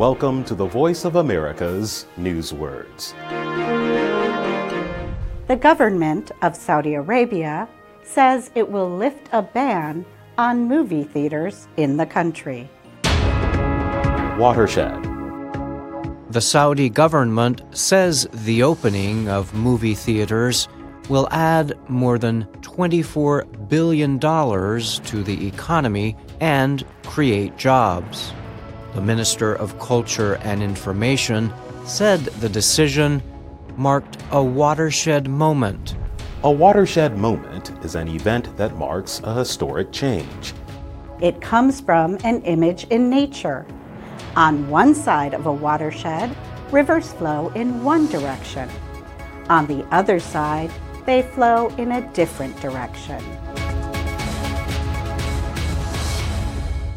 Welcome to the Voice of America's Newswords. The government of Saudi Arabia says it will lift a ban on movie theaters in the country. Watershed. The Saudi government says the opening of movie theaters will add more than $24 billion to the economy and create jobs. The Minister of Culture and Information said the decision marked a watershed moment. A watershed moment is an event that marks a historic change. It comes from an image in nature. On one side of a watershed, rivers flow in one direction. On the other side, they flow in a different direction.